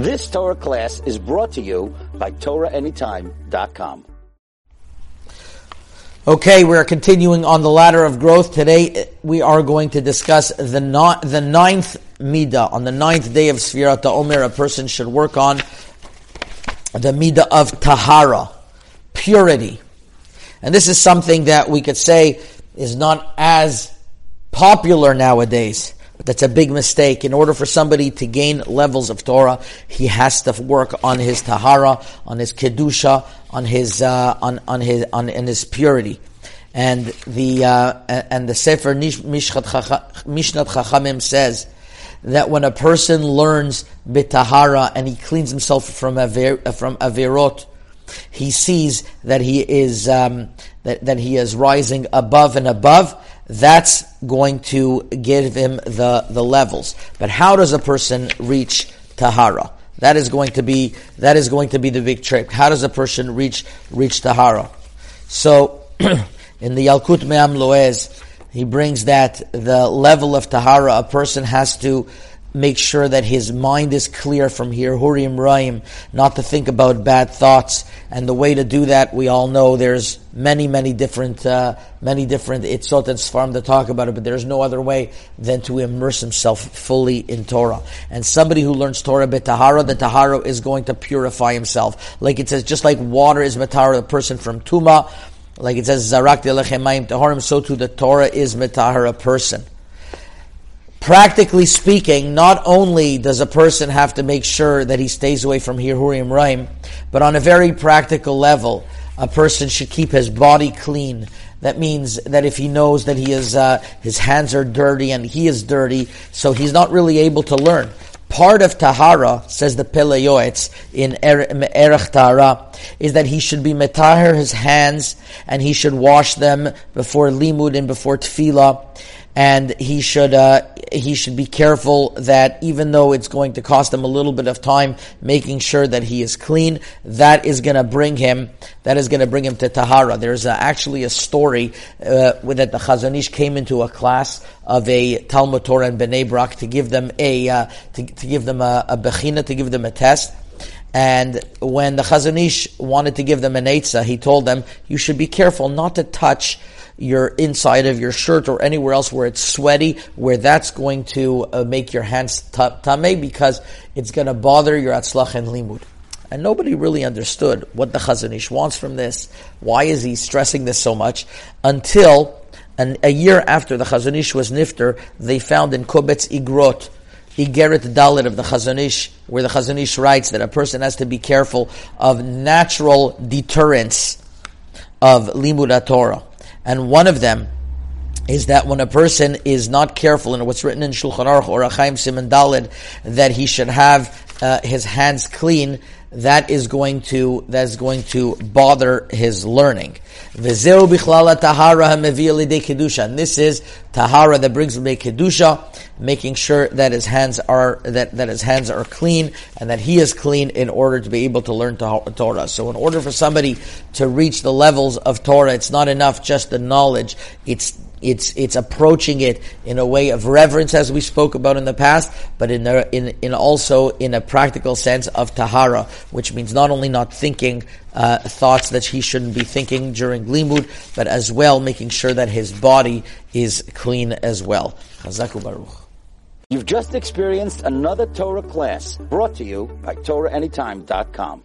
This Torah class is brought to you by TorahAnytime.com. Okay, we're continuing on the ladder of growth. Today eh, we are going to discuss the, no, the ninth midah. On the ninth day of Sfirat Omer, a person should work on the midah of Tahara, purity. And this is something that we could say is not as popular nowadays. That's a big mistake. In order for somebody to gain levels of Torah, he has to work on his tahara, on his kedusha, on his uh, on on his on in his purity. And the uh, and the Sefer Mishnat Chachamim says that when a person learns bitahara and he cleans himself from aver, from averot, he sees that he is um, that, that he is rising above and above that's going to give him the, the levels. But how does a person reach tahara? That is going to be that is going to be the big trick. How does a person reach reach tahara? So in the Yalkut Me'am Loez, he brings that the level of tahara a person has to make sure that his mind is clear from Hirhurim Raim, not to think about bad thoughts. And the way to do that, we all know there's many, many different, uh, many different itzot and svarim to talk about it, but there's no other way than to immerse himself fully in Torah. And somebody who learns Torah tahara, the tahara is going to purify himself. Like it says, just like water is matara, the person from Tuma, like it says, Zarak de taharim, so too the Torah is matahara a person practically speaking, not only does a person have to make sure that he stays away from Hirhurim Raim, but on a very practical level, a person should keep his body clean. That means that if he knows that he is, uh, his hands are dirty and he is dirty, so he's not really able to learn. Part of Tahara, says the Pele Yoetz in Erech Tahara, is that he should be metahir his hands and he should wash them before limud and before tefillah and he should uh, he should be careful that even though it's going to cost him a little bit of time making sure that he is clean, that is going to bring him that is going to bring him to tahara. There's uh, actually a story uh, that the Chazon Ish came into a class of a Talmud Torah in Bnei Brak to give them a uh, to, to, give them a, a bechina to give them a test. And when the Chazon Ish wanted to give them an eitzah, he told them, you should be careful not to touch your inside of your shirt or anywhere else where it's sweaty, where that's going to uh, make your hands tameh because it's going to bother your atzlach and limud. And nobody really understood what the Chazon Ish wants from this. Why is he stressing this so much? Until an, a year after the Chazon Ish was nifter, they found in Kobetz Igrot, Igeret Dalit of the Chazon Ish, where the Chazon Ish writes that a person has to be careful of natural deterrence of limud Torah. And one of them is that when a person is not careful, in what's written in Shulchan Aruch Orach Chaim Siman Dalid, that he should have uh, his hands clean, that is going to that is going to bother his learning. And this is tahara that brings him a kedusha, making sure that his hands are that, that his hands are clean and that he is clean in order to be able to learn Torah. So, in order for somebody to reach the levels of Torah, it's not enough just the knowledge. It's it's it's approaching it in a way of reverence, as we spoke about in the past, but in a, in in also in a practical sense of tahara, which means not only not thinking uh, thoughts that he shouldn't be thinking during limud, but as well making sure that his body is clean as well. Chazaku Baruch. You've just experienced another Torah class brought to you by TorahAnytime.com.